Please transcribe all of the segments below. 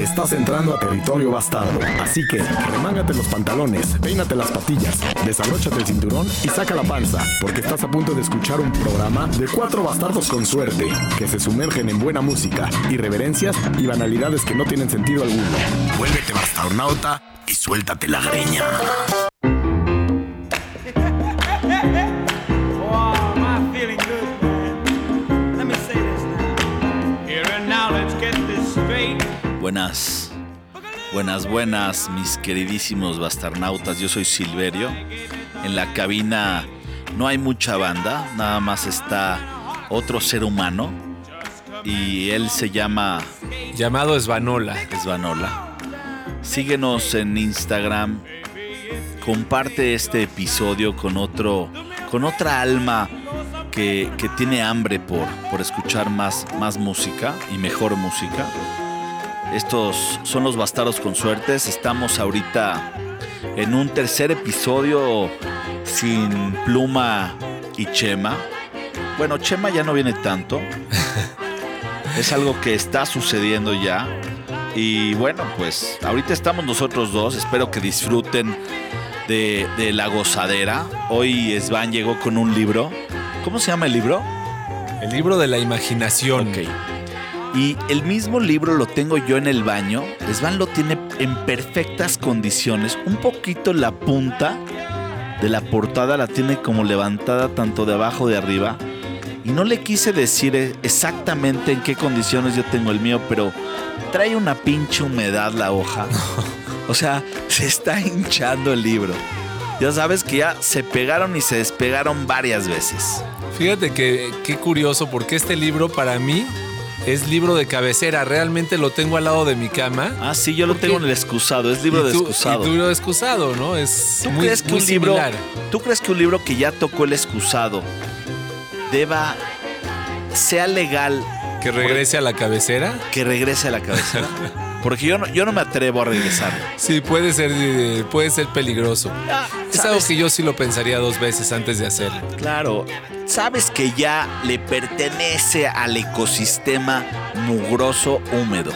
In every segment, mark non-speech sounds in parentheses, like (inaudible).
Estás entrando a territorio bastardo. Así que remángate los pantalones, peínate las patillas, desabróchate el cinturón y saca la panza, porque estás a punto de escuchar un programa de cuatro bastardos con suerte, que se sumergen en buena música, irreverencias y banalidades que no tienen sentido alguno. Vuélvete bastarnauta y suéltate la greña. Buenas, buenas, buenas, mis queridísimos bastarnautas. Yo soy Silverio. En la cabina no hay mucha banda, nada más está otro ser humano. Y él se llama Llamado Esvanola. Esvanola. Síguenos en Instagram. Comparte este episodio con otro, con otra alma que, que tiene hambre por, por escuchar más, más música y mejor música. Estos son los bastardos con suertes. Estamos ahorita en un tercer episodio sin Pluma y Chema. Bueno, Chema ya no viene tanto. (laughs) es algo que está sucediendo ya. Y bueno, pues ahorita estamos nosotros dos. Espero que disfruten de, de la gozadera. Hoy Svan llegó con un libro. ¿Cómo se llama el libro? El libro de la imaginación. Ok. Y el mismo libro lo tengo yo en el baño. Svan lo tiene en perfectas condiciones. Un poquito la punta de la portada la tiene como levantada tanto de abajo de arriba. Y no le quise decir exactamente en qué condiciones yo tengo el mío, pero trae una pinche humedad la hoja. O sea, se está hinchando el libro. Ya sabes que ya se pegaron y se despegaron varias veces. Fíjate que qué curioso, porque este libro para mí es libro de cabecera. Realmente lo tengo al lado de mi cama. Ah, sí, yo lo tengo en el excusado. Es libro de excusado. Y libro de excusado, ¿no? Es ¿Tú muy, crees que muy un libro, similar. tú crees que un libro que ya tocó el excusado deba sea legal Que regrese a la cabecera. que regrese a la cabecera? (laughs) Porque yo no, yo no me atrevo a regresar. Sí, puede ser, eh, puede ser peligroso. Ah, Es algo que yo sí lo pensaría dos veces antes de hacerlo. Claro, sabes que ya le pertenece al ecosistema mugroso húmedo.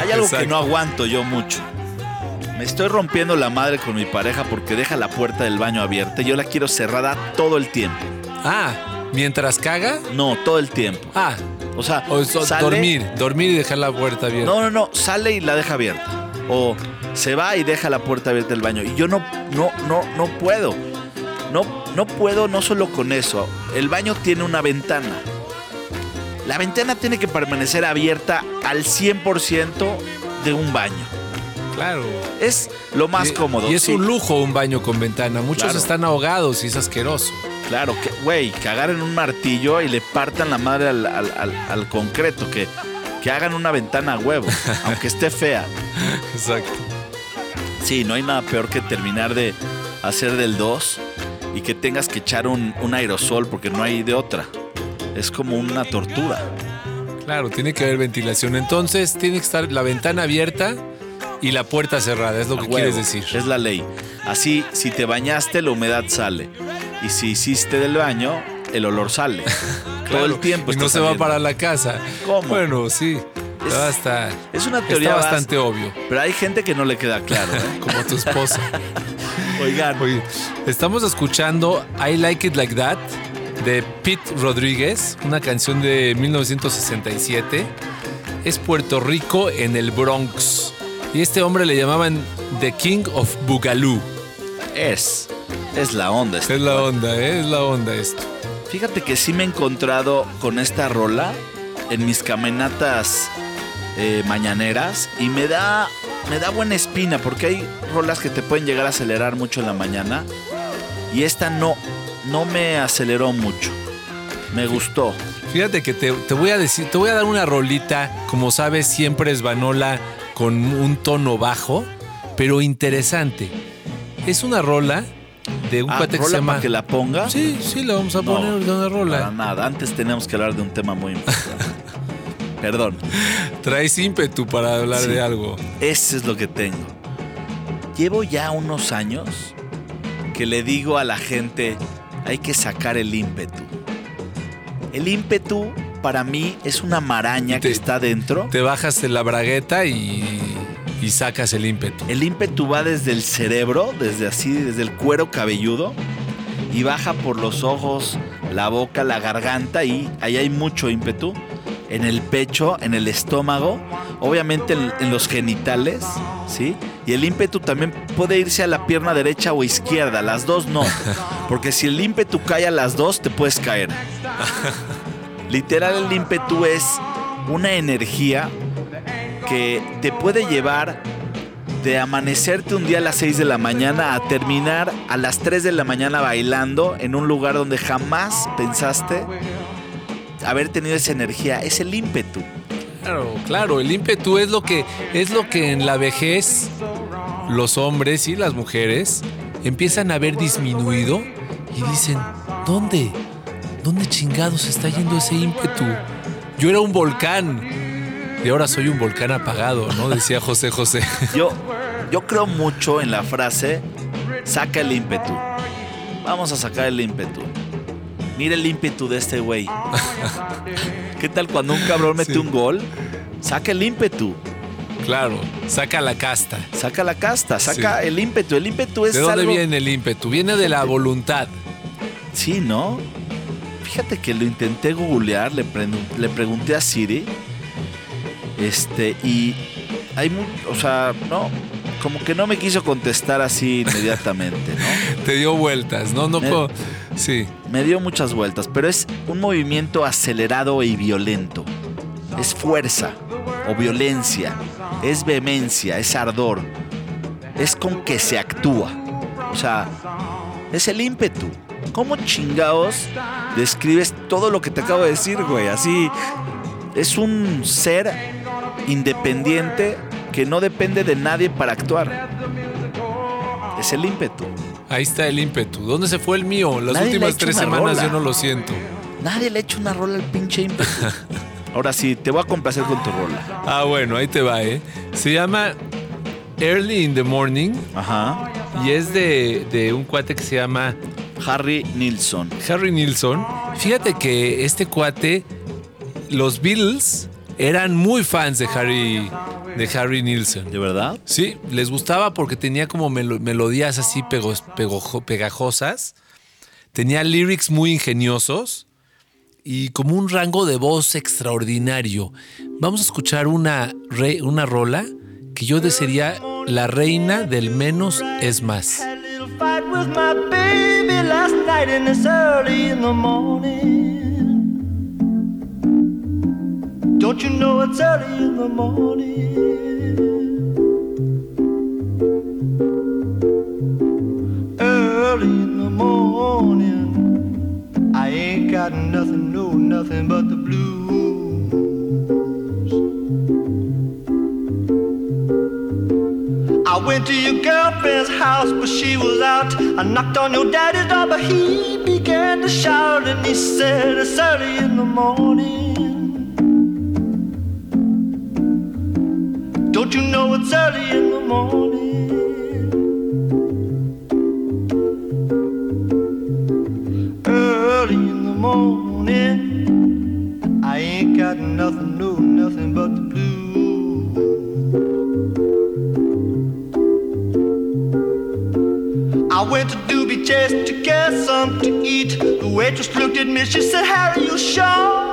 Hay algo que no aguanto yo mucho. Me estoy rompiendo la madre con mi pareja porque deja la puerta del baño abierta y yo la quiero cerrada todo el tiempo. Ah, mientras caga. No, todo el tiempo. Ah, O sea, o so- sale- dormir, dormir y dejar la puerta abierta. No, no, no, sale y la deja abierta. O se va y deja la puerta abierta del baño. Y yo no, no, no, no puedo. No, no puedo, no solo con eso. El baño tiene una ventana. La ventana tiene que permanecer abierta al 100% de un baño. Claro. Es lo más Y- cómodo. Y es sí. un lujo un baño con ventana. Muchos Claro. están ahogados y es asqueroso. Claro, que, güey, cagar en un martillo y le partan la madre al, al- al- al concreto. Que, que hagan una ventana a huevo, (laughs) aunque esté fea. Exacto. Sí, no hay nada peor que terminar de hacer del 2 y que tengas que echar un, un aerosol porque no hay de otra. Es como una tortura. Claro, tiene que haber ventilación. Entonces tiene que estar la ventana abierta y la puerta cerrada, es lo A que huevo. quieres decir. Es la ley. Así, si te bañaste, la humedad sale. Y si hiciste del baño, el olor sale. (laughs) Todo el tiempo. Y no se va para la casa. ¿Cómo? Bueno, sí. Es- está. Es una teoría Está bas- bastante obvio, Pero hay gente que no le queda claro. ¿eh? (laughs) como tu esposa. (laughs) Oigan, Oye, estamos escuchando I Like It Like That de Pete Rodríguez, una canción de 1967. Es Puerto Rico en el Bronx. Y este hombre le llamaban The King of Boogaloo. es. Es la onda. este Es la cuate. onda, ¿eh? es la onda esto. Fíjate que sí me he encontrado con esta rola en mis caminatas eh, mañaneras y me da, me da buena espina porque hay rolas que te pueden llegar a acelerar mucho en la mañana y esta no, no me aceleró mucho. Me gustó. Fíjate que te, te voy a decir, te voy a dar una rolita, como sabes, siempre es Vanola con un tono bajo, pero interesante. Es una rola de un Ah, cuate que se ¿rola llama. para que la ponga? Sí, sí, la vamos a No, poner de una Para rola. nada. Antes teníamos que hablar de un tema muy importante. (laughs) Perdón. Traes ímpetu para hablar Sí. de algo. Ese es lo que tengo. Llevo ya unos años que le digo a la gente, hay que sacar el ímpetu. El ímpetu para mí es una maraña Te- que está dentro. Te bajas de la bragueta y, y sacas el ímpetu. El ímpetu va desde el cerebro, desde así, desde el cuero cabelludo, y baja por los ojos, la boca, la garganta, y ahí hay mucho ímpetu. En el pecho, en el estómago, obviamente en, en los genitales, ¿sí? Y el ímpetu también puede irse a la pierna derecha o izquierda, las dos no. (laughs) Porque si el ímpetu cae a las dos, te puedes caer. (laughs) Literal, el ímpetu es una energía que te puede llevar de amanecerte un día a las 6 de la mañana a terminar a las 3 de la mañana bailando en un lugar donde jamás pensaste haber tenido esa energía. Es el ímpetu. Claro, claro, el ímpetu es lo que es lo que en la vejez los hombres y las mujeres empiezan a ver disminuido y dicen, ¿dónde? ¿Dónde chingados está yendo ese ímpetu? Yo era un volcán y ahora soy un volcán apagado, ¿no? Decía José José. Yo, yo creo mucho en la frase, saca el ímpetu. Vamos a sacar el ímpetu. Mira el ímpetu de este güey. (laughs) ¿Qué tal cuando un cabrón mete Sí. un gol? Saca el ímpetu. Claro, saca la casta. Saca la casta, saca Sí. el ímpetu. El ímpetu es ¿De dónde algo- viene el ímpetu? Viene de la voluntad. Sí, ¿no? Fíjate que lo intenté googlear, le, pre- le pregunté a Siri. Este, y hay mu- o sea, no, como que no me quiso contestar así (laughs) inmediatamente, ¿no? Te dio vueltas, ¿no? No Sí. Me dio muchas vueltas, pero es un movimiento acelerado y violento. Es fuerza o violencia, es vehemencia, es ardor, es con que se actúa. O sea, es el ímpetu. ¿Cómo chingados describes todo lo que te acabo de decir, güey? Así, es un ser independiente que no depende de nadie para actuar. Es el ímpetu. Ahí está el ímpetu. ¿Dónde se fue el mío? Las Nadie ha últimas hecho tres semanas rola. yo no lo siento. Nadie le echa una rola al pinche ímpetu. (laughs) Ahora sí, te voy a complacer con tu rola. Ah, bueno, ahí te va, ¿eh? Se llama Early in the Morning Ajá. y es de, de un cuate que se llama Harry Nilsson. Harry Nilsson. Fíjate que este cuate, los Beatles eran muy fans de Harry, de Harry Nilsson. ¿De verdad? Sí, les gustaba porque tenía como melo- melodías así pegojo- pegajosas. Tenía lyrics muy ingeniosos y como un rango de voz extraordinario. Vamos a escuchar una, re- una rola que yo desearía la reina del menos es más. Don't you know it's early in the morning? Early in the morning. I ain't got nothing, no, nothing but the blues. I went to your girlfriend's house, but she was out. I knocked on your daddy's door, but he began to shout and he said, It's early in the morning. Don't you know it's early in the morning? Early in the morning. I ain't got nothing, no, nothing but the blues. I went to Doobie Chase to get something to eat. The waitress looked at me, she said, Harry, you sure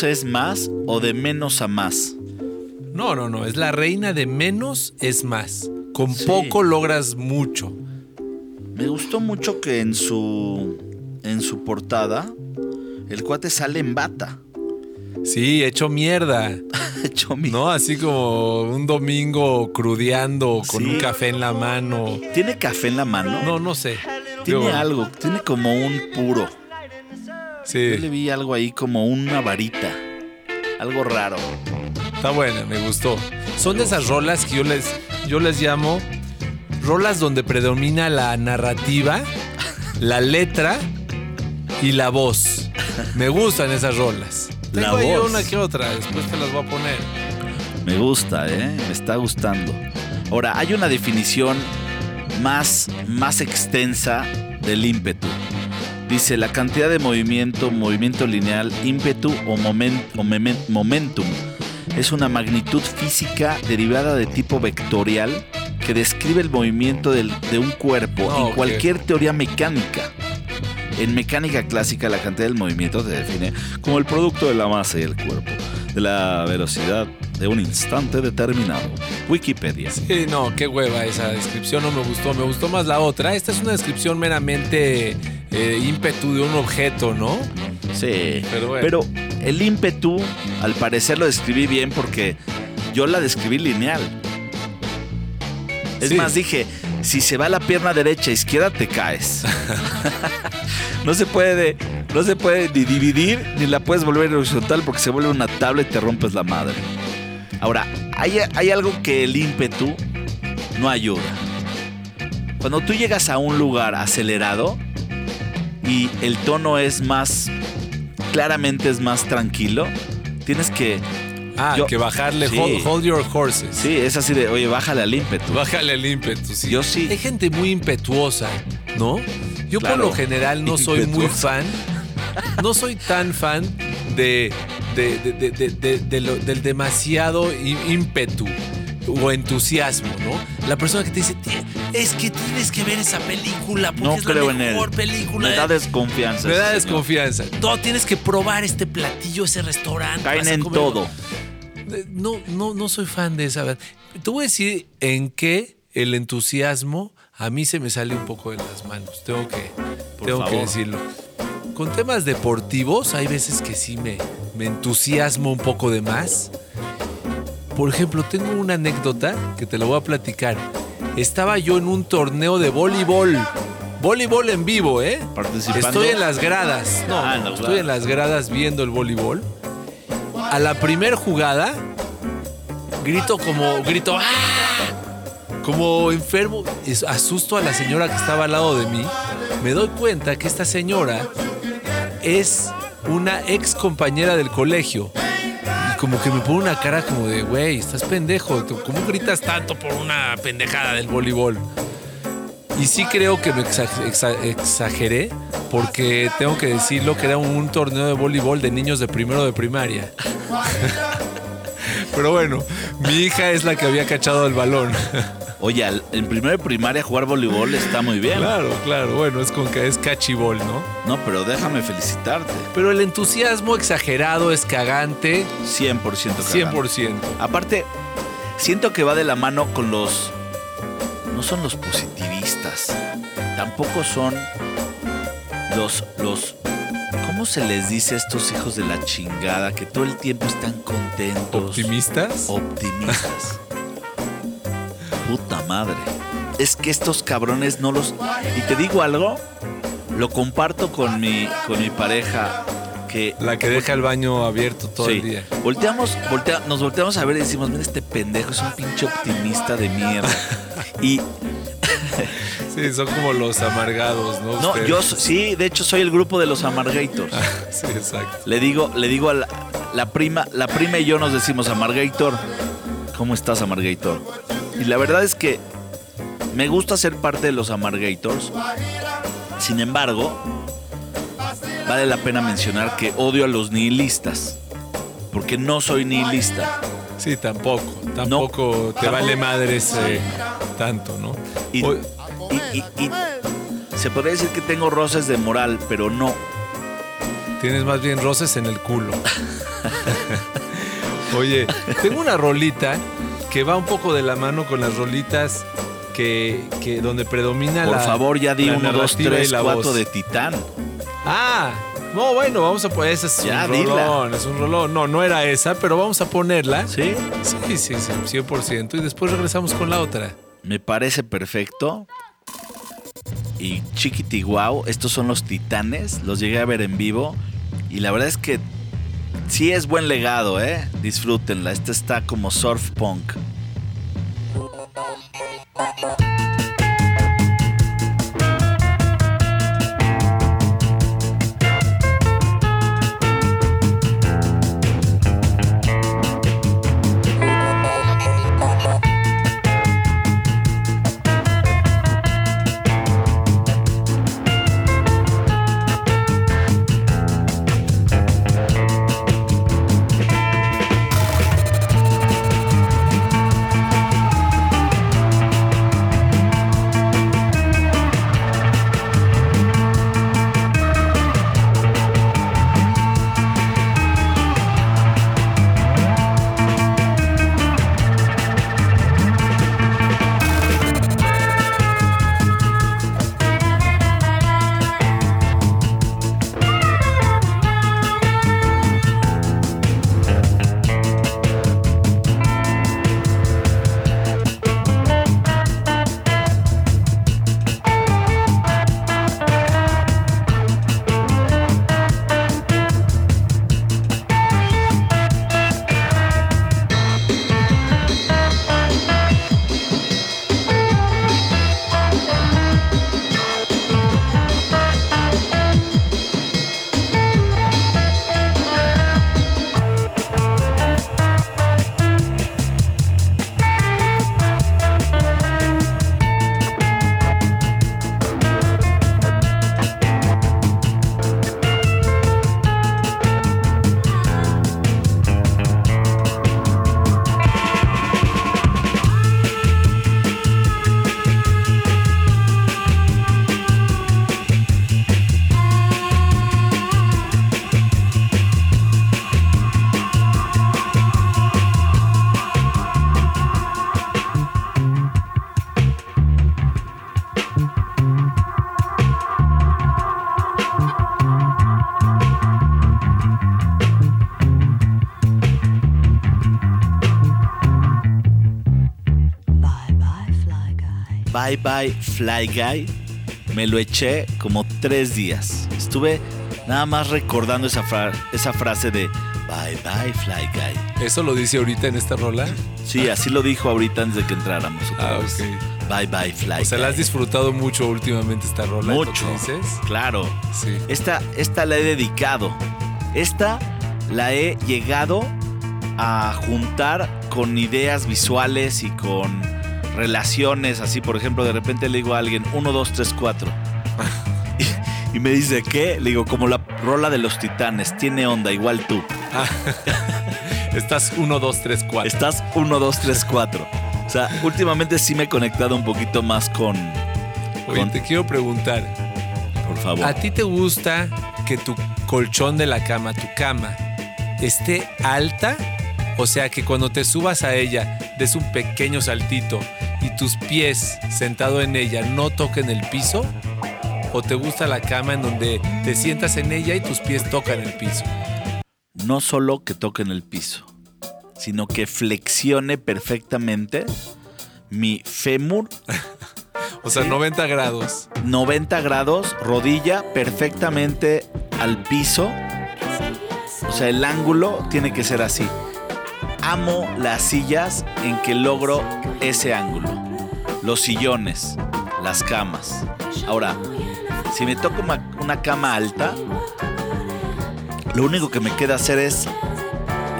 menos es más o de menos a más? No, no, no. Es la reina de menos es más. Con Sí. poco logras mucho. Me gustó mucho que en su en su portada el cuate sale en bata. Sí, hecho mierda. (laughs) Hecho mi- ¿No? Así como un domingo crudeando con Sí. un café en la mano. ¿Tiene café en la mano? No, no sé. Tiene algo, tiene como un puro. Yo le Sí, vi algo ahí como una varita. Algo raro. está buena, me gustó. Son de esas rolas que yo les, yo les llamo rolas donde predomina la narrativa, la letra y la voz. Me gustan esas rolas. La Tengo ahí voz. una que otra, después te las voy a poner. Me gusta, ¿eh? Me está gustando. Ahora, hay una definición más, más extensa del ímpetu. Dice la cantidad de movimiento, movimiento lineal, ímpetu o, momen- o memen- momentum. Es una magnitud física derivada de tipo vectorial que describe el movimiento del- de un cuerpo Ah, en ok. cualquier teoría mecánica. En mecánica clásica, la cantidad del movimiento se define como el producto de la masa y el cuerpo, de la velocidad de un instante determinado. Wikipedia. Sí, no, qué hueva esa descripción, no me gustó, me gustó más la otra. Esta es una descripción meramente eh, ímpetu de un objeto, ¿no? Sí, Pero bueno. pero el ímpetu, al parecer lo describí bien porque yo la describí lineal. Es Sí. más, dije, si se va la pierna derecha, izquierda, te caes. (laughs) no se puede, no se puede ni dividir, ni la puedes volver horizontal porque se vuelve una tabla y te rompes la madre. Ahora, hay, hay algo que el ímpetu no ayuda. Cuando tú llegas a un lugar acelerado y el tono es más, claramente es más tranquilo, tienes que, Ah, Yo- que bajarle Sí. hold, hold your horses. sí, es así de, oye, bájale al ímpetu. Bájale el ímpetu, sí. Yo sí. Hay gente muy impetuosa, ¿no? Yo Claro. por lo general no soy muy fan. No soy tan fan de, de- de- de- lo- del demasiado ímpetu o entusiasmo, ¿no? La persona que te dice, "Tie- es que tienes que ver esa película porque No es creo la en él. mejor película. Me da desconfianza. Me da desconfianza. No, tienes que probar este platillo, ese restaurante. Caen en comerlo". todo. No, no, no soy fan de esa. Te voy a decir en qué el entusiasmo a mí se me sale un poco de las manos. Tengo que, Por tengo que decirlo. Con temas deportivos hay veces que sí me, me entusiasmo un poco de más. Por ejemplo, tengo una anécdota que te la voy a platicar. Estaba yo en un torneo de voleibol. Voleibol en vivo, ¿eh? Participando. Estoy en las gradas. No, Ah, no, estoy en las gradas viendo el voleibol. A la primer jugada, grito como, grito, ¡ah! Como enfermo, asusto a la señora que estaba al lado de mí. Me doy cuenta que esta señora es una ex compañera del colegio. Como que me pone una cara como de, güey, estás pendejo. ¿Cómo gritas tanto por una pendejada del voleibol? Y sí creo que me exa- exa- exageré porque tengo que decirlo que era un torneo de voleibol de niños de primero de primaria. (laughs) Pero bueno, mi hija es la que había cachado el balón. Oye, en primero de primaria jugar voleibol está muy bien. Claro, claro, bueno, es con que es cachibol, ¿no? No, pero déjame felicitarte. Pero el entusiasmo exagerado es cagante 100% cagante. 100%. Aparte, siento que va de la mano con los... No son los positivistas. Tampoco son los... los ¿Cómo se les dice a estos hijos de la chingada que todo el tiempo están contentos? ¿Optimistas? Optimistas. (laughs) Puta madre. Es que estos cabrones no los... Y te digo algo, lo comparto con mi, con mi pareja que... La que deja el baño abierto todo Sí. el día. Volteamos, voltea- nos volteamos a ver y decimos, mira este pendejo es un pinche optimista de mierda. (laughs) Y Sí, son como los amargados, ¿no? no, Ustedes. yo sí, de hecho soy el grupo de los amargators. Sí, exacto. Le digo, le digo a la, la prima, la prima y yo nos decimos amargator. ¿Cómo estás, amargator? Y la verdad es que me gusta ser parte de los amargators. Sin embargo, vale la pena mencionar que odio a los nihilistas. Porque no soy nihilista. Sí, tampoco. Tampoco te tampoco. vale madres eh, tanto, ¿no? Y, y- y- y se podría decir que tengo roces de moral, pero no. Tienes más bien roces en el culo. (laughs) Oye, tengo una rolita que va un poco de la mano con las rolitas que, que donde predomina Por la. favor, ya di la 1, 2, narrativa y 3, la 4 voz. de Titán. Ah, no, bueno, vamos a poner. Ese es Ya, un dila. rolón, es un rolón. No, no era esa, pero vamos a ponerla. ¿Sí? Sí, sí, sí, 100%. Y después regresamos con la otra. Me parece perfecto. Y Chiquiti Guau, estos son los titanes. Los llegué a ver en vivo. Y la verdad es que sí es buen legado, ¿eh? Disfrútenla. Este está como surf punk. Bye Bye Fly Guy. Me lo eché como tres días. Estuve nada más recordando esa, fra- esa frase de Bye Bye Fly Guy. ¿Eso lo dice ahorita en esta rola? Sí, así lo dijo ahorita antes de que entráramos. Ah, ok. Bye Bye Fly O sea, la has Guy. disfrutado mucho últimamente esta rola. ¿es lo que Mucho. dices? Claro. Sí. Esta, esta la he dedicado. Esta la he llegado a juntar con ideas visuales y con relaciones. Así, por ejemplo, de repente le digo a alguien, 1, 2, 3, 4. Y, me dice, ¿qué? Le digo, como la rola de los titanes, tiene onda, igual tú. (laughs) Estás 1, 2, 3, 4. Estás 1, 2, 3, 4. O sea, últimamente sí me he conectado un poquito más con... Oye, con- te quiero preguntar. por favor. ¿A ti te gusta que tu colchón de la cama, tu cama, esté alta? O sea, que cuando te subas a ella des un pequeño saltito y tus pies sentado en ella no toquen el piso? ¿O te gusta la cama en donde te sientas en ella y tus pies tocan el piso? no solo que toque en el piso, sino que flexione perfectamente mi fémur (laughs) O sea, 90 grados. 90 grados, rodilla perfectamente al piso. O sea, el ángulo tiene que ser así. Amo las sillas en que logro ese ángulo. Los sillones, las camas. Ahora, si me toca una, una cama alta, lo único que me queda hacer es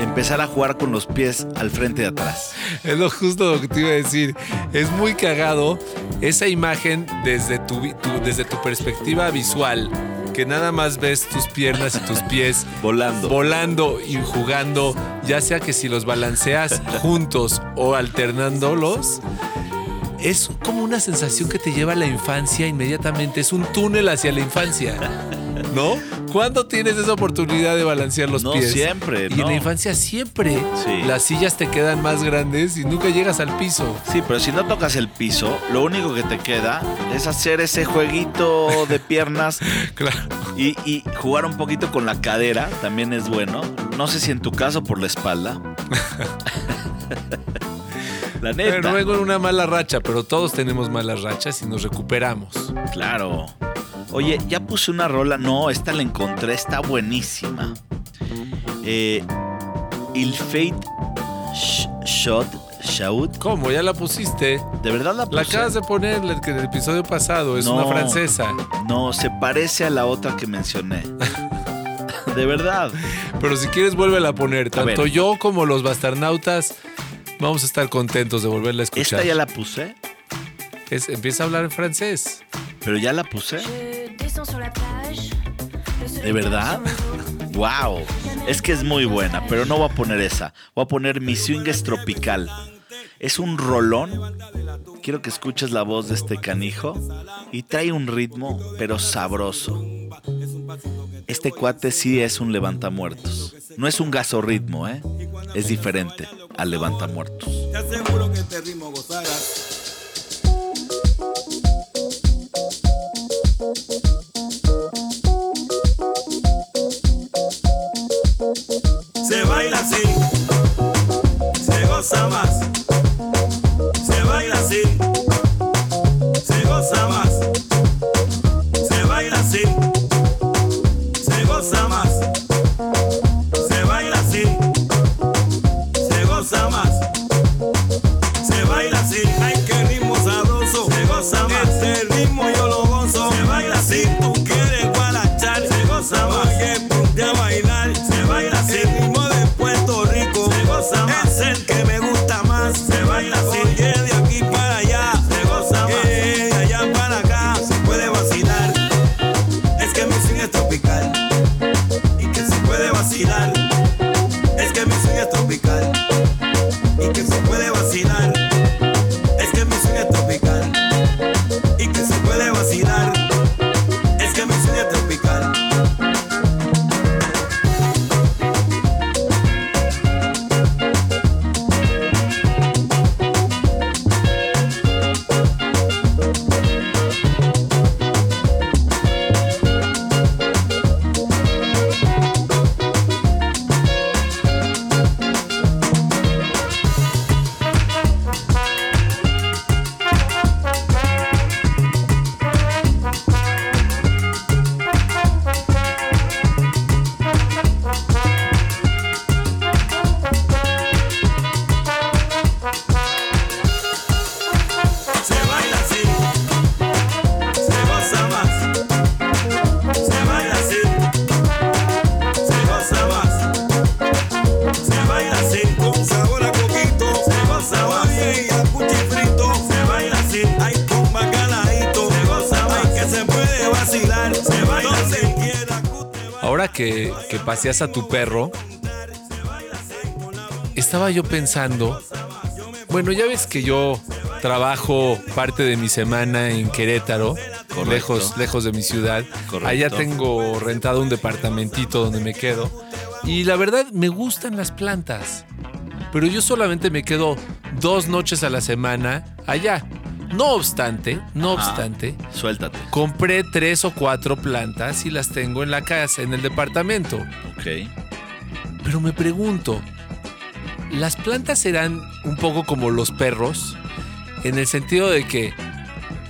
empezar a jugar con los pies al frente y atrás. Es lo justo lo que te iba a decir. Es muy cagado esa imagen desde tu- desde tu perspectiva visual, que nada más ves tus piernas y tus pies (laughs) Volando. volando y jugando, ya sea que si los balanceas juntos o alternándolos. Es como una sensación que te lleva a la infancia inmediatamente. Es un túnel hacia la infancia. ¿No? (laughs) ¿Cuándo tienes esa oportunidad de balancear los No pies? siempre, Y no. en la infancia siempre Sí. las sillas te quedan más grandes y nunca llegas al piso. Sí, pero si no tocas el piso, lo único que te queda es hacer ese jueguito de piernas (laughs) Claro. y, y jugar un poquito con la cadera, también es bueno. No sé si en tu caso por la espalda. (laughs) la Pero neta. luego en una mala racha, pero todos tenemos malas rachas y nos recuperamos. Claro. Oye, ya puse una rola. No, esta la encontré, está buenísima. Eh, Il Fate Sh- Shot Shout. ¿Cómo? Ya la pusiste. ¿De verdad la puse? La acabas de poner en el episodio pasado. Es No. una francesa. No, se parece a la otra que mencioné. (laughs) De verdad. Pero si quieres, vuélvela a poner. A. Tanto yo como los bastarnautas vamos a estar contentos de volverla a escuchar. Esta ya la puse, Es- empieza a hablar en francés. pero ya la puse. ¿De verdad? Wow. Es que es muy buena, pero no voy a poner esa. Voy a poner Mi Swing es Tropical. Es un rolón. Quiero que escuches la voz de este canijo. Y trae un ritmo, pero sabroso. Este cuate sí es un levantamuertos. No es un gasorritmo, ¿eh? Es diferente al levantamuertos. Te este. Se baila así, se goza más. Paseas a tu perro, estaba yo pensando, bueno, ya ves que yo trabajo parte de mi semana en Querétaro, Correcto. lejos, lejos de mi ciudad. Correcto. Allá tengo rentado un departamentito donde me quedo. Y la verdad, me gustan las plantas. Pero yo solamente me quedo dos noches a la semana allá. No obstante, no Ajá. obstante, Suéltate. compré tres o cuatro plantas y las tengo en la casa, en el departamento. Ok. Pero me pregunto, ¿las plantas serán un poco como los perros? En el sentido de que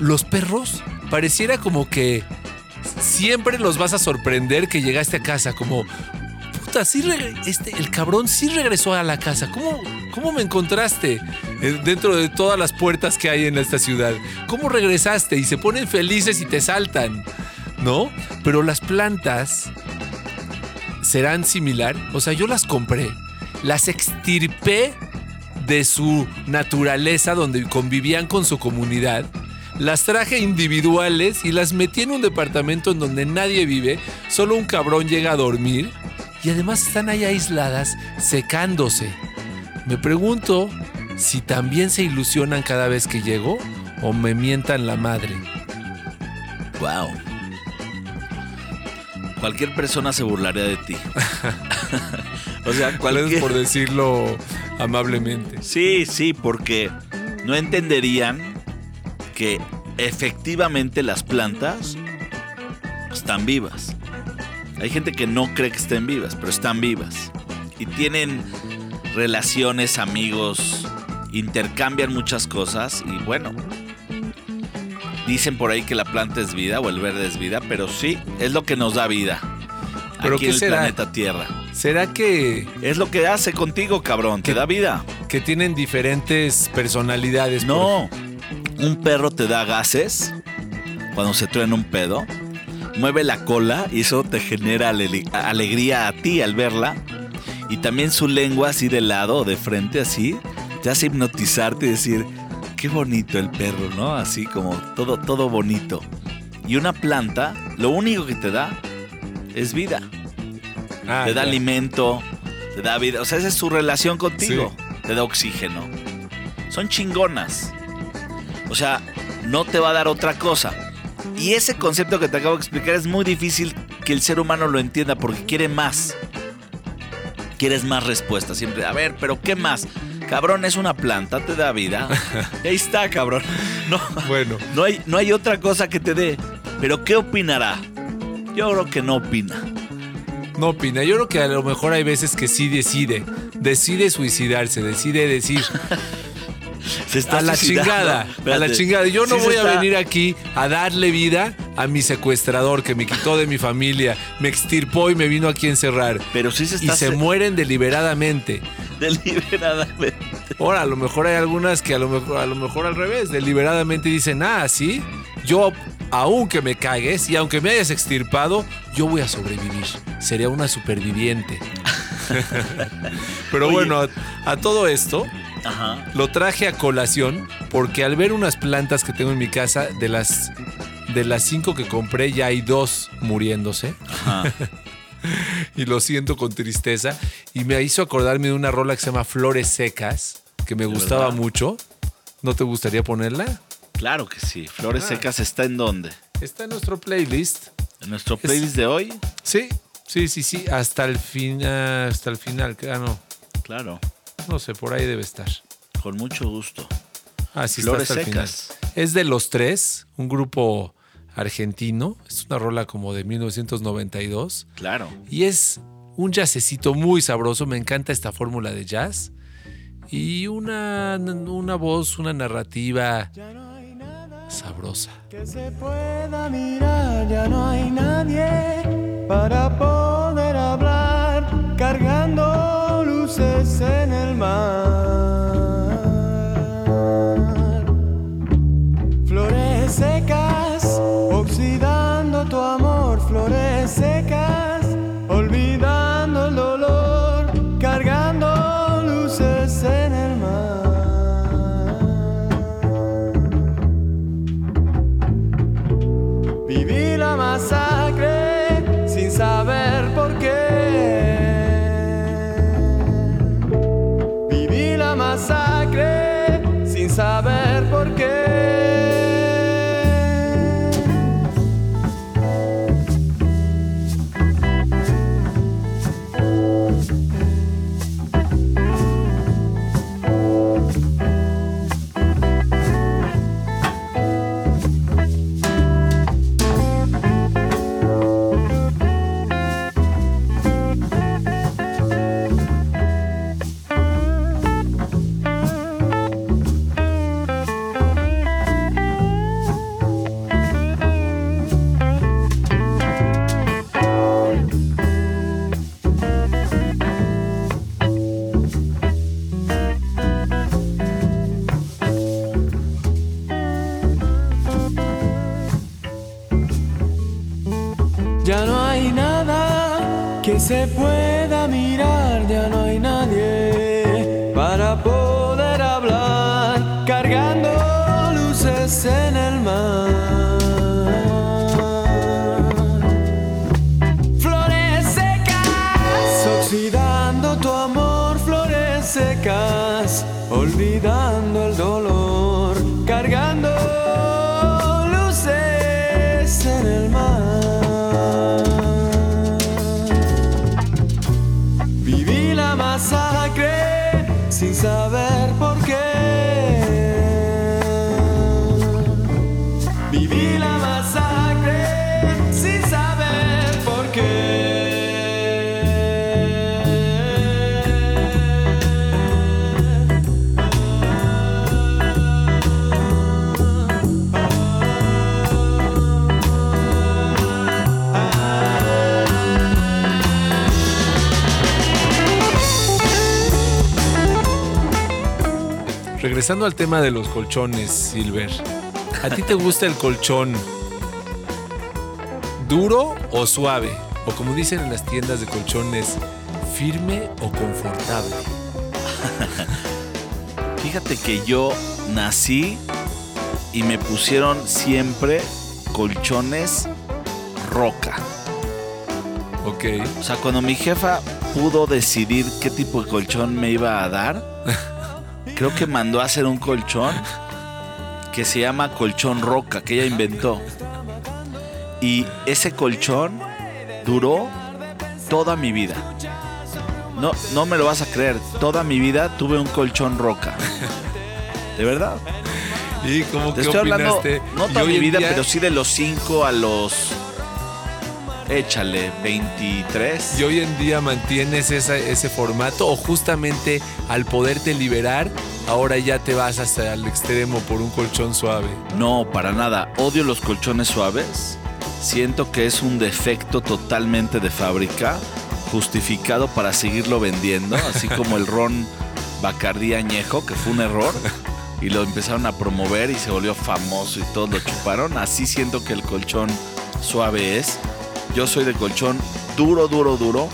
los perros pareciera como que siempre los vas a sorprender que llegaste a casa, como, sí este, el cabrón sí regresó a la casa. ¿Cómo, cómo me encontraste eh, dentro de todas las puertas que hay en esta ciudad? ¿Cómo regresaste? Y se ponen felices y te saltan, ¿no? Pero las plantas serán similar. O sea, yo las compré, las extirpé de su naturaleza donde convivían con su comunidad. Las traje individuales y las metí en un departamento en donde nadie vive, solo un cabrón llega a dormir y además están ahí aisladas secándose. Me pregunto si también se ilusionan cada vez que llego o me mientan la madre. Wow. cualquier persona se burlaría de ti. (laughs) o sea, Gracias cualquier... por decirlo amablemente. Sí, sí, porque no entenderían que efectivamente las plantas están vivas. Hay gente que no cree que estén vivas, pero están vivas. Y tienen relaciones, amigos, intercambian muchas cosas y bueno. Dicen por ahí que la planta es vida o el verde es vida, pero sí, es lo que nos da vida. ¿Pero aquí qué en el será? planeta Tierra. ¿Será que, Es lo que hace contigo, cabrón. Te ¿Qué? da vida. que tienen diferentes personalidades? No, un perro te da gases cuando se truena un pedo, mueve la cola y eso te genera ale- alegría a ti al verla. Y también su lengua así de lado o de frente así te hace hipnotizarte y decir, qué bonito el perro, ¿no? Así como todo, todo bonito. Y una planta, lo único que te da es vida. Ah, te da alimento, te da vida. O sea, esa es su relación contigo. Te da oxígeno. Son chingonas. O sea, no te va a dar otra cosa. Y ese concepto que te acabo de explicar es muy difícil que el ser humano lo entienda porque quiere más. Quieres más respuestas siempre. A ver, pero ¿qué más? Cabrón, es una planta, te da vida. (laughs) Y ahí está, cabrón. No, Bueno, no, hay, no hay otra cosa que te dé. Pero ¿qué opinará? Yo creo que no opina. no opina. Yo creo que a lo mejor hay veces que sí decide. Decide suicidarse, decide decir Se está a la suicidando. chingada, a la chingada. Yo no Sí voy a está- venir aquí a darle vida a mi secuestrador que me quitó de mi familia, me extirpó y me vino aquí a encerrar. Pero sí se Y está se mueren deliberadamente. deliberadamente. Ahora, a lo mejor hay algunas que a lo mejor, a lo mejor al revés, deliberadamente dicen, ah, sí, yo, aunque me cagues y aunque me hayas extirpado, yo voy a sobrevivir. Sería una superviviente. (laughs) Pero Oye. bueno, a, a todo esto Ajá. lo traje a colación porque al ver unas plantas que tengo en mi casa, de las, de las cinco que compré, ya hay dos muriéndose. Ajá. (laughs) y lo siento con tristeza. Y me hizo acordarme de una rola que se llama Flores Secas, que me ¿De gustaba verdad? mucho. ¿No te gustaría ponerla? Claro que sí. Flores Ah. Secas está en dónde? Está en nuestro playlist. En nuestro playlist de hoy. Sí, sí, sí, sí. Hasta el, fin, hasta el final. Ah, no. Claro. No sé, por ahí debe estar. Con mucho gusto. Ah, sí, Flores está hasta el final. Secas. Es de Los Tres, un grupo argentino. Es una rola como de 1992. Claro. Y es un jazzecito muy sabroso. Me encanta esta fórmula de jazz. Y una, una voz, una narrativa sabrosa. Que se pueda mirar, ya no hay nadie para poder hablar, cargando en el mar. Flores secas, oxidando tu amor, flores secas, Regresando al tema de los colchones, Silver. ¿A ti te gusta el colchón duro o suave? O como dicen en las tiendas de colchones, firme o confortable. (laughs) Fíjate que yo nací y me pusieron siempre colchones roca. Ok. O sea, cuando mi jefa pudo decidir qué tipo de colchón me iba a dar, (laughs) creo que mandó a hacer un colchón que se llama colchón roca, que ella inventó. Y ese colchón duró toda mi vida. No, no me lo vas a creer. Toda mi vida tuve un colchón roca. De verdad. ¿Y cómo Te qué estoy hablando, no toda mi vida, día- pero sí de los 5 a los. Échale, 23. ¿Y hoy en día mantienes esa- ese formato o justamente al poderte liberar, ahora ya te vas hasta el extremo por un colchón suave? No, para nada. Odio los colchones suaves. Siento que es un defecto totalmente de fábrica, justificado para seguirlo vendiendo, así como el ron Bacardí añejo, que fue un error, y lo empezaron a promover y se volvió famoso y todos lo chuparon. Así siento que el colchón suave es. Yo soy de colchón duro, duro, duro.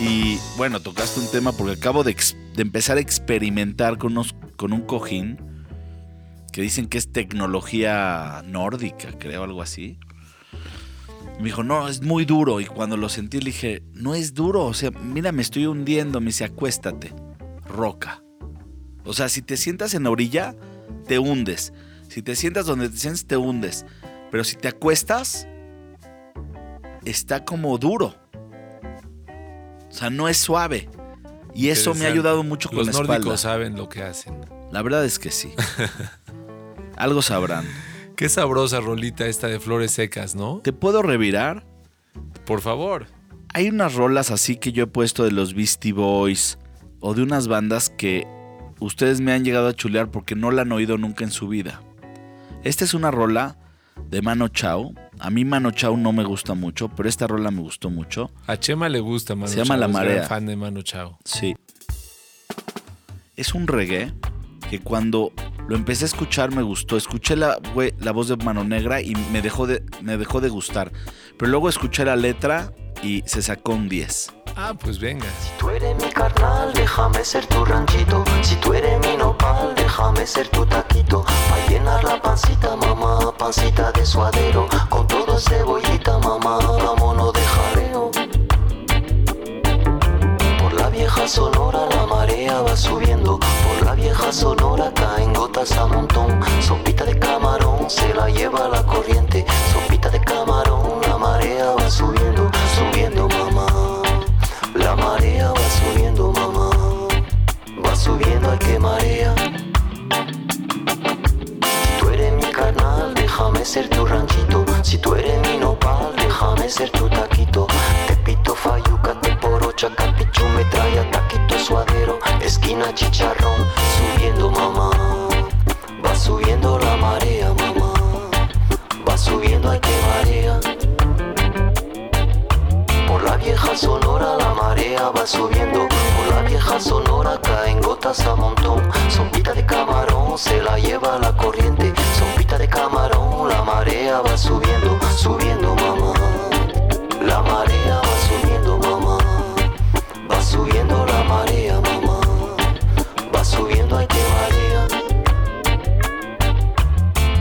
Y bueno, tocaste un tema porque acabo de, empezar a experimentar con, con un cojín que dicen que es tecnología nórdica, creo, algo así. Me dijo, no, es muy duro. Y cuando lo sentí, le dije, no es duro. O sea, mira, me estoy hundiendo. Me dice, acuéstate. Roca. O sea, si te sientas en la orilla, te hundes. Si te sientas donde te sientes, te hundes. Pero si te acuestas, está como duro. O sea, no es suave. Y eso me ha ayudado mucho con Los la espalda. nórdicos saben lo que hacen. La verdad es que sí. (laughs) Algo sabrán. Qué sabrosa rolita esta de flores secas, ¿no? ¿Te puedo revirar? Por favor. Hay unas rolas así que yo he puesto de los Beastie Boys o de unas bandas que ustedes me han llegado a chulear porque no la han oído nunca en su vida. Esta es una rola de Mano Chao. A mí Mano Chao no me gusta mucho, pero esta rola me gustó mucho. A Chema le gusta Manu Se llama Chao, La es Marea. fan de Manu Chao. Sí. Es un reggae que cuando lo empecé a escuchar me gustó. Escuché la, la voz de Mano Negra y me dejó, de, me dejó de gustar. Pero luego escuché la letra y se sacó un 10. Ah, pues venga. Tú eres mi carnal, déjame ser tu ranchito. Si tú eres mi nopal, déjame ser tu taquito. Pa' llenar la pancita, mamá, pancita de suadero. Con todo cebollita, mamá, vámonos de jaleo. Por la vieja sonora la marea va subiendo. Por la vieja sonora caen gotas a montón. Sopita de camarón se la lleva la corriente. Sopita de camarón, la marea va subiendo, subiendo, mamá. La marea va subiendo, mamá. Va subiendo al que marea. Tú eres mi carnal, déjame ser tu ranchito. Si tú eres mi nopal, déjame ser tu taquito. Te pito fayuca, te porocha, capichu, metralla, taquito suadero. Esquina chicharrón, subiendo mamá. Va subiendo la marea, mamá. Va subiendo al que marea. Vieja sonora la marea va subiendo. Por la vieja sonora caen gotas a montón. Sopita de camarón se la lleva la corriente. Sopita de camarón, la marea va subiendo, subiendo mamá. La marea va subiendo mamá. Va subiendo la marea mamá. Va subiendo al que marea.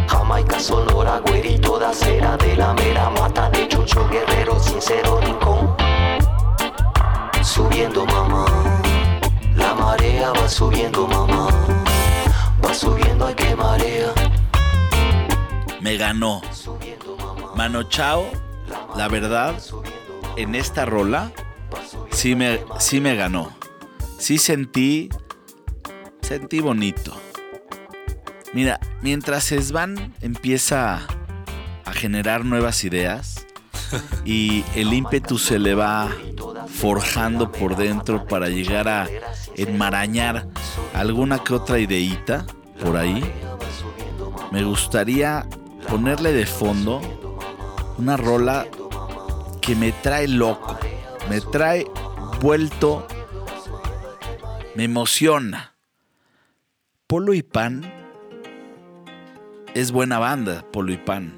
Jamaica sonora, güerito de acera de la mera mata de chucho guerrero, sincero rincón. Subiendo mamá, la marea va subiendo mamá, va subiendo al que marea. Me ganó. Mano Chao, la verdad, en esta rola sí me, sí me ganó. Sí sentí, sentí bonito. Mira, mientras Svan empieza a generar nuevas ideas y el ímpetu se le va forjando por dentro para llegar a enmarañar alguna que otra ideita por ahí. Me gustaría ponerle de fondo una rola que me trae loco, me trae vuelto, me emociona. Polo y Pan es buena banda, Polo y Pan.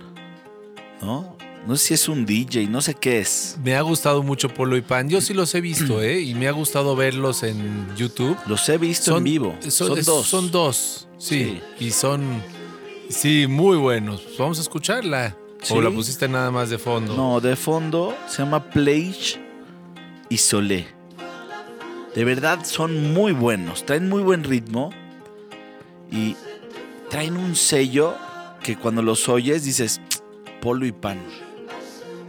¿No? No sé si es un DJ, no sé qué es. Me ha gustado mucho Polo y Pan. Yo sí los he visto, ¿eh? Y me ha gustado verlos en YouTube. Los he visto en vivo. Son, es- dos. Son dos, sí. Y son, sí, muy buenos. Vamos a escucharla. Sí. O la pusiste nada más de fondo. No, de fondo se llama Plage y Solé. De verdad son muy buenos, traen muy buen ritmo y traen un sello que cuando los oyes dices "Tsk, polo y pan.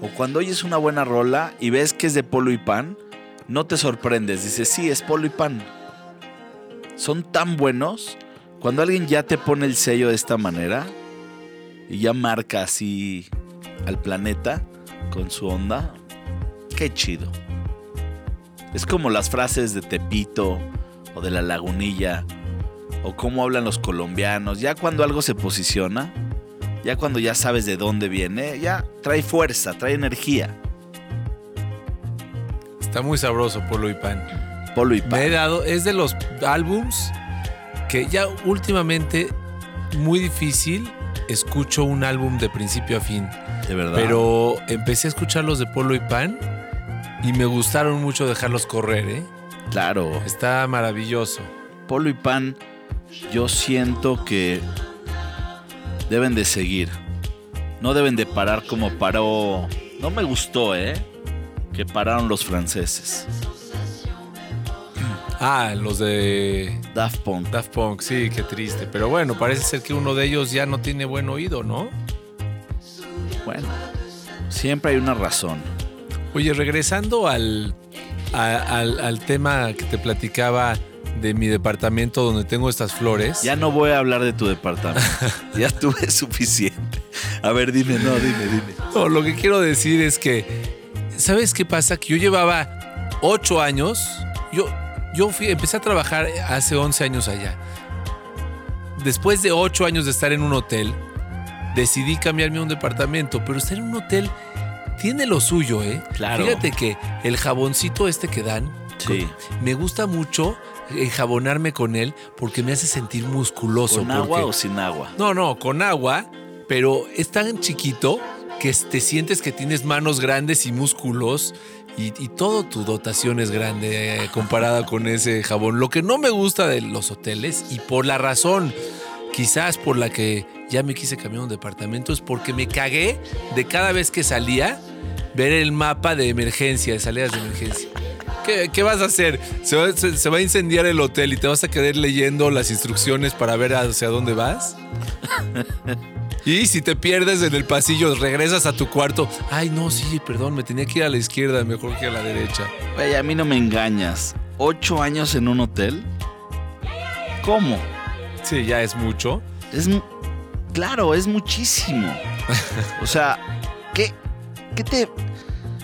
O cuando oyes una buena rola y ves que es de polo y pan, no te sorprendes, dices sí, es polo y pan. Son tan buenos, cuando alguien ya te pone el sello de esta manera y ya marca así al planeta con su onda, qué chido. Es como las frases de Tepito o de la lagunilla o cómo hablan los colombianos. Ya cuando algo se posiciona, ya cuando ya sabes de dónde viene, ya trae fuerza, trae energía. Está muy sabroso Polo y Pan. Polo y Me he pan. dado, es de los álbums que ya últimamente muy difícil escucho un álbum de principio a fin. De verdad. Pero empecé a escuchar los de Polo y Pan y me gustaron mucho dejarlos correr, ¿eh? claro, Está maravilloso. Polo y pan, yo siento que deben de seguir. No deben de parar como paró. No me gustó, ¿eh? Que pararon los franceses. (clears throat) Ah, los de Daft Punk. Daft Punk, sí, qué triste. Pero bueno, parece ser que uno de ellos ya no tiene buen oído, ¿no? Bueno, siempre hay una razón. Oye, regresando al, a- al, al tema que te platicaba de mi departamento donde tengo estas flores. Ya no voy a hablar de tu departamento. (laughs) ya tuve suficiente. A ver, dime, no, dime, dime. No, lo que quiero decir es que, ¿sabes qué pasa? Que yo llevaba ocho años, yo, yo fui, empecé a trabajar hace 11 años allá. Después de ocho años de estar en un hotel, decidí cambiarme a un departamento, pero estar en un hotel tiene lo suyo, ¿eh? Claro. Fíjate que el jaboncito este que dan, Sí. me gusta mucho enjabonarme con él porque me hace sentir musculoso. ¿Con agua porque- o sin agua? no, no, con agua, pero es tan chiquito que te sientes que tienes manos grandes y músculos y, y todo tu dotación es grande eh, comparada con ese jabón. Lo que no me gusta de los hoteles y por la razón quizás por la que ya me quise cambiar un departamento es porque me cagué de cada vez que salía ver el mapa de emergencia, de salidas de emergencia. ¿Qué, qué vas a hacer? ¿Se va, se- se va a incendiar el hotel y te vas a quedar leyendo las instrucciones para ver hacia dónde vas? Y si te pierdes en el pasillo, regresas a tu cuarto. Ay, no, sí, perdón, me tenía que ir a la izquierda, mejor que a la derecha. Güey, a mí no me engañas. ¿Ocho años en un hotel? ¿Cómo? Sí, ya es mucho. Es claro, es muchísimo. (laughs) O sea, ¿qué, qué te,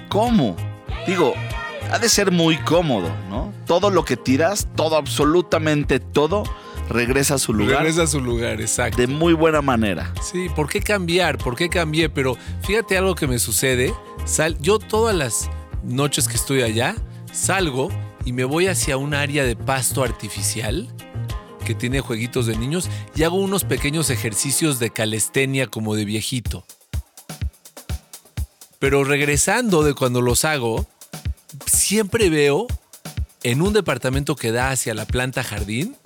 cómo? Digo, ha de ser muy cómodo, ¿no? Todo lo que tiras, todo, absolutamente todo, regresa a su lugar Regresa a su lugar, exacto. de muy buena manera. Sí, ¿por qué cambiar? ¿Por qué cambié? Pero fíjate algo que me sucede. Sal- yo todas las noches que estoy allá, salgo y me voy hacia un área de pasto artificial que tiene jueguitos de niños y hago unos pequeños ejercicios de calistenia como de viejito. Pero regresando de cuando los hago, siempre veo en un departamento que da hacia la planta jardín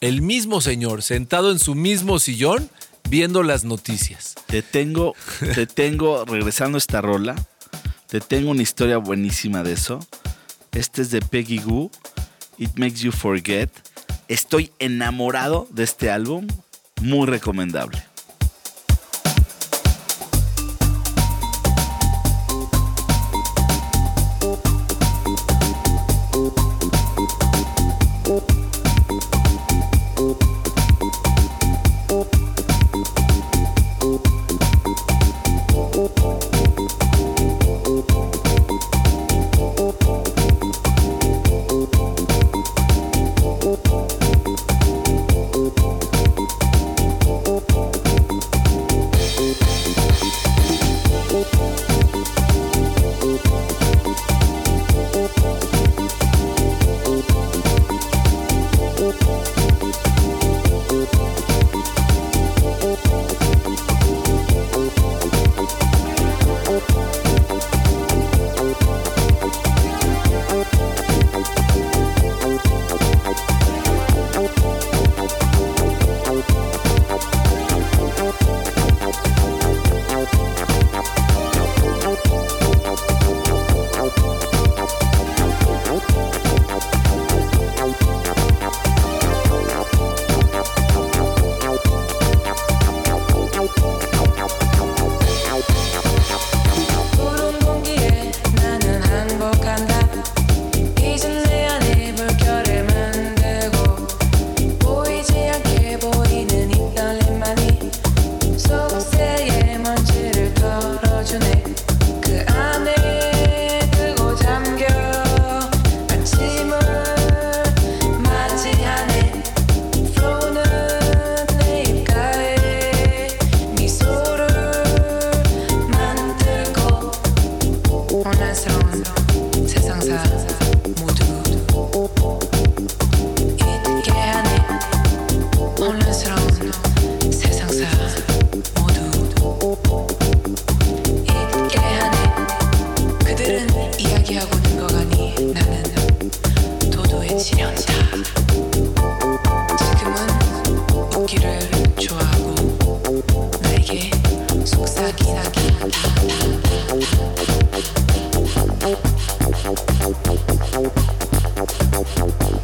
el mismo señor sentado en su mismo sillón viendo las noticias. Te tengo, te tengo, regresando a esta rola, te tengo una historia buenísima de eso. Este es de Peggy Goo, It Makes You Forget. Estoy enamorado de este álbum, muy recomendable.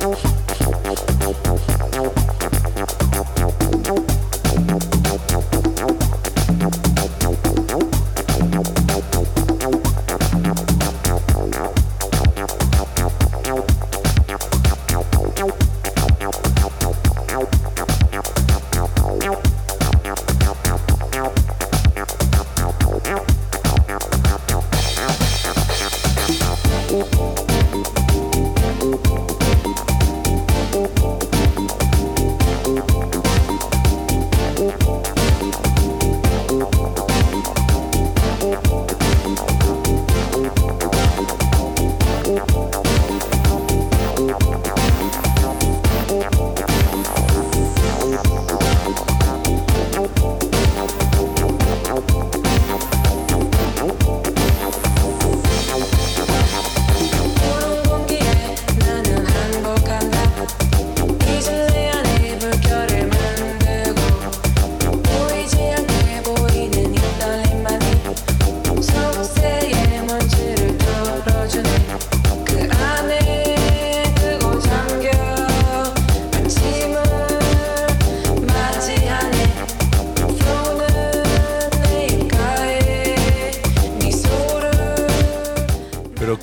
Oh,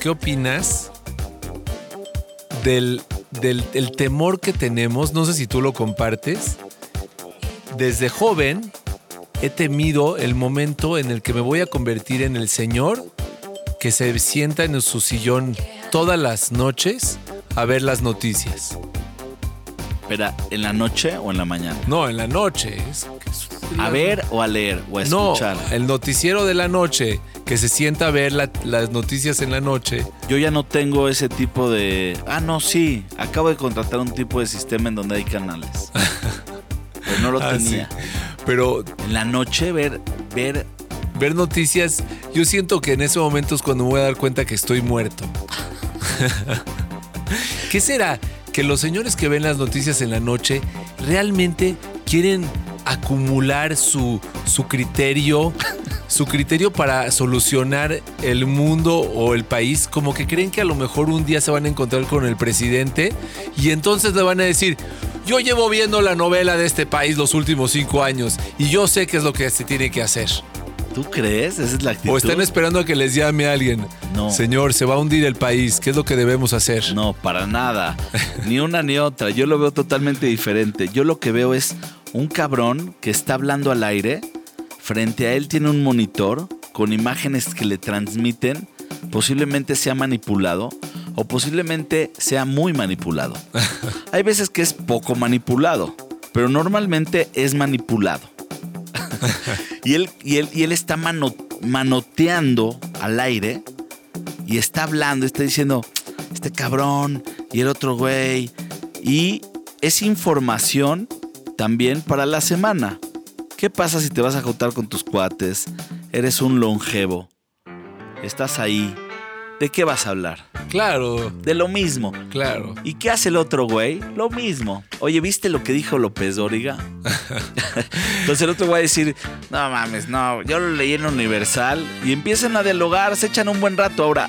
¿qué opinas del, del, temor que tenemos? No sé si tú lo compartes. Desde joven he temido el momento en el que me voy a convertir en el señor que se sienta en su sillón todas las noches a ver las noticias. Espera, ¿en la noche o en la mañana? No, en la noche. es- ¿A ver o a leer o a No, escuchar? el noticiero de la noche, que se sienta a ver la- las noticias en la noche. Yo ya no tengo ese tipo de... Ah, no, sí. Acabo de contratar un tipo de sistema en donde hay canales. (laughs) Pero no lo Ah, tenía. sí. Pero En la noche ver, ver... ver noticias, yo siento que en ese momento es cuando me voy a dar cuenta que estoy muerto. (laughs) ¿Qué será? Que los señores que ven las noticias en la noche realmente quieren acumular su, su criterio, su criterio para solucionar el mundo o el país, como que creen que a lo mejor un día se van a encontrar con el presidente y entonces le van a decir, yo llevo viendo la novela de este país los últimos cinco años y yo sé qué es lo que se tiene que hacer. ¿Tú crees? Esa es la actitud. O están esperando a que les llame alguien. No. Señor, se va a hundir el país. ¿Qué es lo que debemos hacer? No, para nada. (laughs) Ni una ni otra. Yo lo veo totalmente diferente. Yo lo que veo es un cabrón que está hablando al aire. Frente a él tiene un monitor con imágenes que le transmiten. Posiblemente sea manipulado o posiblemente sea muy manipulado. (laughs) Hay veces que es poco manipulado, pero normalmente es manipulado. y, él, y, él, y él está mano- manoteando al aire y está hablando, está diciendo, este cabrón y el otro güey. Y es información también para la semana. ¿Qué pasa si te vas a juntar con tus cuates? Eres un longevo. Estás ahí. ¿De qué vas a hablar? Claro, De lo mismo. claro. ¿Y qué hace el otro güey? Lo mismo. Oye, ¿viste lo que dijo López Dóriga? (laughs) Entonces el otro güey va a decir, no mames, no, yo lo leí en Universal y empiezan a dialogar, se echan un buen rato. Ahora,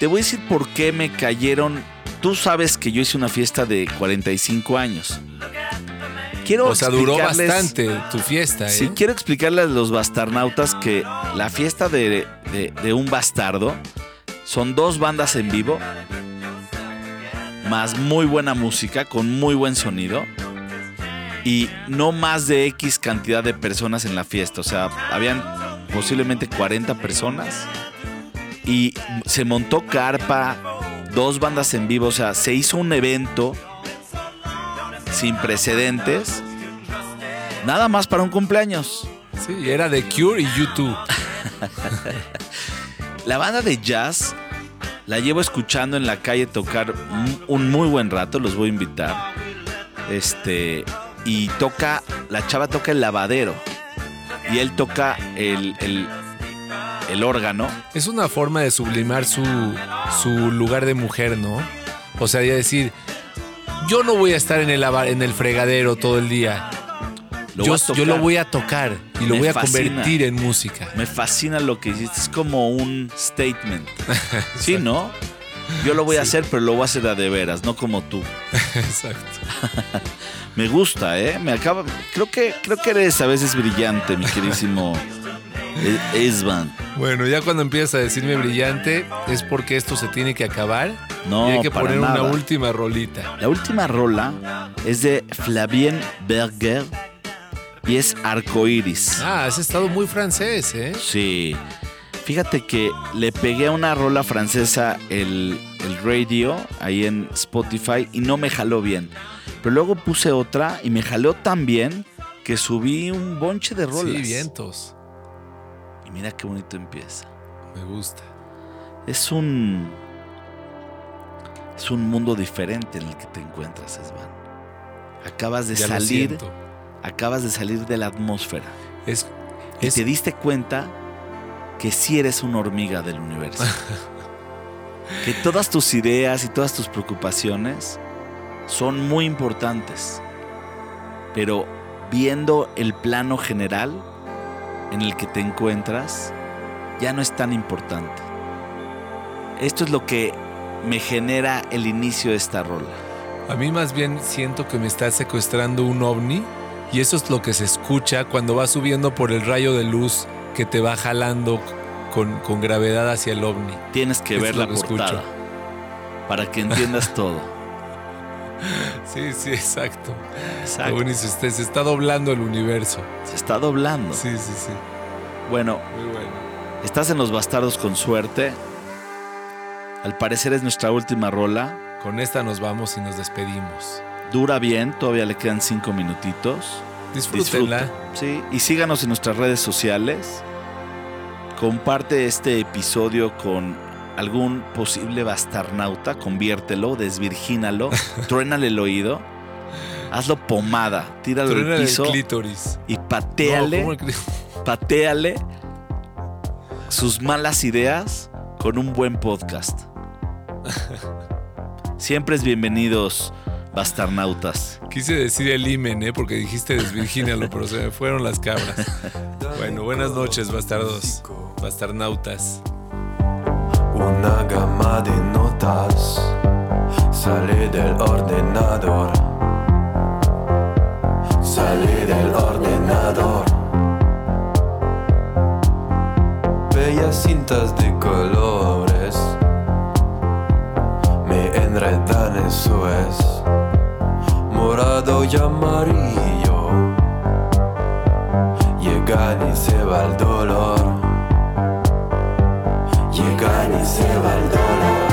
te voy a decir por qué me cayeron. Tú sabes que yo hice una fiesta de 45 años. Quiero O sea, duró explicarles- bastante tu fiesta, ¿eh? Sí, quiero explicarle a los bastarnautas que la fiesta de, de- de un bastardo son dos bandas en vivo, más muy buena música, con muy buen sonido, y no más de X cantidad de personas en la fiesta. O sea, habían posiblemente 40 personas, y se montó carpa, dos bandas en vivo, o sea, se hizo un evento sin precedentes, nada más para un cumpleaños. Sí, era de Cure y YouTube. (laughs) La banda de jazz la llevo escuchando en la calle tocar un, muy buen rato, los voy a invitar. Este, y toca, la chava toca el lavadero y él toca el, el, el órgano. Es una forma de sublimar su, su lugar de mujer, ¿no? O sea, de decir, yo no voy a estar en el, en el fregadero todo el día. Lo Yo, lo voy a tocar y lo Me voy a fascina. convertir en música. Me fascina lo que hiciste, es como un statement. (laughs) sí, ¿no? Yo lo voy a hacer, pero lo voy a hacer a de veras, no como tú. (laughs) Exacto. (laughs) Me gusta, ¿eh? Me acaba. Creo que, creo que eres a veces brillante, mi queridísimo E- Esban. Bueno, ya cuando empiezas a decirme brillante, es porque esto se tiene que acabar. No, y hay que para poner nada. una última rolita. La última rola es de Flavien Berger y es Arcoiris. Ah, has estado muy francés, ¿eh? Sí. Fíjate que le pegué a una rola francesa el, el radio ahí en Spotify y no me jaló bien. Pero luego puse otra y me jaló tan bien que subí un bonche de rolas. Sí, vientos. Y mira qué bonito empieza. Me gusta. Es un. Es un mundo diferente en el que te encuentras, Esban. Acabas de Ya salir. Acabas de salir de la atmósfera. Es, Y es- te diste cuenta que sí eres una hormiga del universo. (laughs) que todas tus ideas y todas tus preocupaciones son muy importantes. Pero viendo el plano general en el que te encuentras, ya no es tan importante. Esto es lo que me genera el inicio de esta rola. A mí más bien siento que me está secuestrando un ovni y eso es lo que se escucha cuando va subiendo por el rayo de luz que te va jalando con, con gravedad hacia el ovni. Tienes que Es ver la que escucho. portada para que entiendas todo. (laughs) (laughs) Sí, sí, exacto. Exacto. Buenísimo, se está doblando el universo. Se está doblando. Sí, sí, sí. Bueno, Muy bueno. estás en Los Bastardos con suerte. Al parecer es nuestra última rola. Con esta nos vamos y nos despedimos. Dura bien, todavía le quedan cinco minutitos. Disfrútenla. Disfruta. Sí, y síganos en nuestras redes sociales. Comparte este episodio con algún posible bastarnauta, conviértelo, desvirgínalo, (laughs) truénale el oído, hazlo pomada, tíralo al el piso clítoris. y pateale, No, ¿cómo el (laughs) pateale sus malas ideas con un buen podcast. Siempre es bienvenidos bastarnautas. Quise decir el imen, ¿eh? Porque dijiste desvirgínalo, pero se me fueron las cabras. (laughs) Bueno, buenas noches, bastardos. Bastarnautas. Una gama de notas sale del ordenador. Sale del ordenador. Bellas cintas de colores me enredan eso es morado y amarillo. Llegan y se va el dolor. Llegan y se va el dolor.